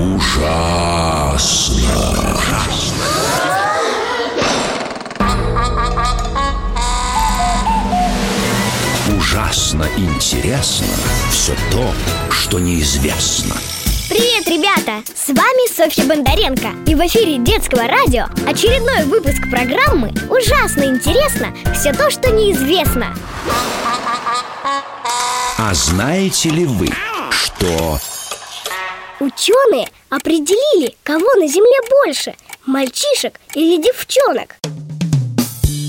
Ужасно. Ужасно интересно все то, что неизвестно. Привет, ребята! С вами Софья Бондаренко И в эфире детского радио очередной выпуск программы «Ужасно интересно все то, что неизвестно» А знаете ли вы, что... Ученые определили, кого на Земле больше – мальчишек или девчонок.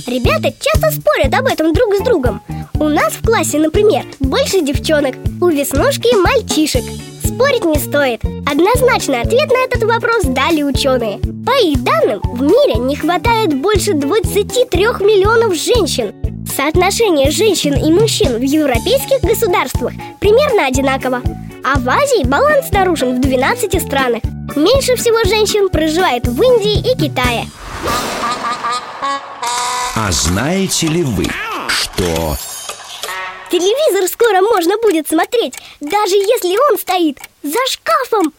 Ребята часто спорят об этом друг с другом. У нас в классе, например, больше девчонок, у Веснушки – мальчишек. Спорить не стоит. Однозначный ответ на этот вопрос дали ученые. По их данным, в мире не хватает больше 23 миллионов женщин Соотношение женщин и мужчин в европейских государствах примерно одинаково. А в Азии баланс нарушен в 12 странах. Меньше всего женщин проживает в Индии и Китае. А знаете ли вы, что... Телевизор скоро можно будет смотреть, даже если он стоит за шкафом.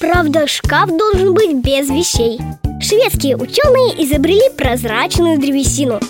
Правда, шкаф должен быть без вещей. Шведские ученые изобрели прозрачную древесину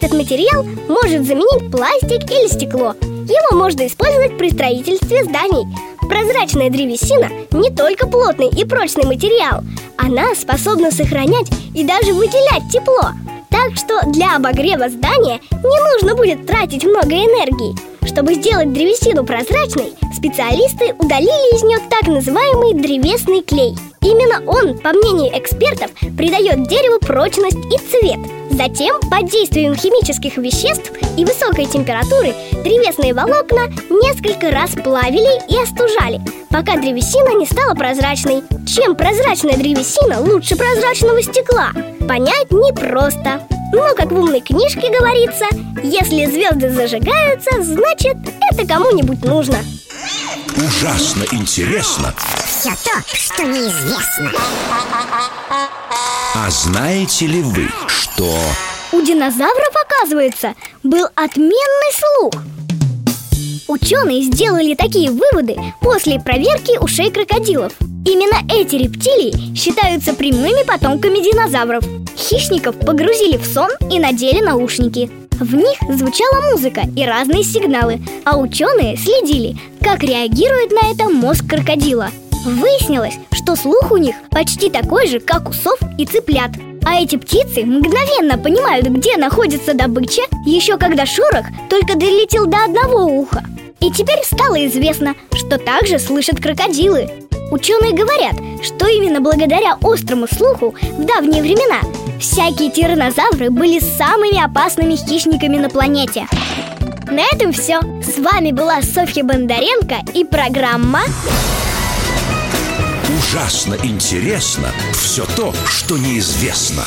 Этот материал может заменить пластик или стекло Его можно использовать при строительстве зданий Прозрачная древесина не только плотный и прочный материал Она способна сохранять и даже выделять тепло так что для обогрева здания не нужно будет тратить много энергии. Чтобы сделать древесину прозрачной, специалисты удалили из нее так называемый древесный клей. Именно он, по мнению экспертов, придает дереву прочность и цвет. Затем, под действием химических веществ и высокой температуры, древесные волокна несколько раз плавили и остужали, пока древесина не стала прозрачной. Чем прозрачная древесина лучше прозрачного стекла? Понять непросто. Но, как в умной книжке говорится, если звезды зажигаются, значит, это кому-нибудь нужно. Ужасно интересно Все то, что неизвестно А знаете ли вы, что... У динозавров, оказывается, был отменный слух. Ученые сделали такие выводы после проверки ушей крокодилов. Именно эти рептилии считаются прямыми потомками динозавров. Хищников погрузили в сон и надели наушники. В них звучала музыка и разные сигналы, а ученые следили, как реагирует на это мозг крокодила. Выяснилось, что слух у них почти такой же, как у сов и цыплят. А эти птицы мгновенно понимают, где находится добыча, еще когда шорох только долетел до одного уха. И теперь стало известно, что также слышат крокодилы. Ученые говорят, что именно благодаря острому слуху в давние времена всякие тиранозавры были самыми опасными хищниками на планете. На этом все. С вами была Софья Бондаренко и программа Ужасно интересно все то, что неизвестно.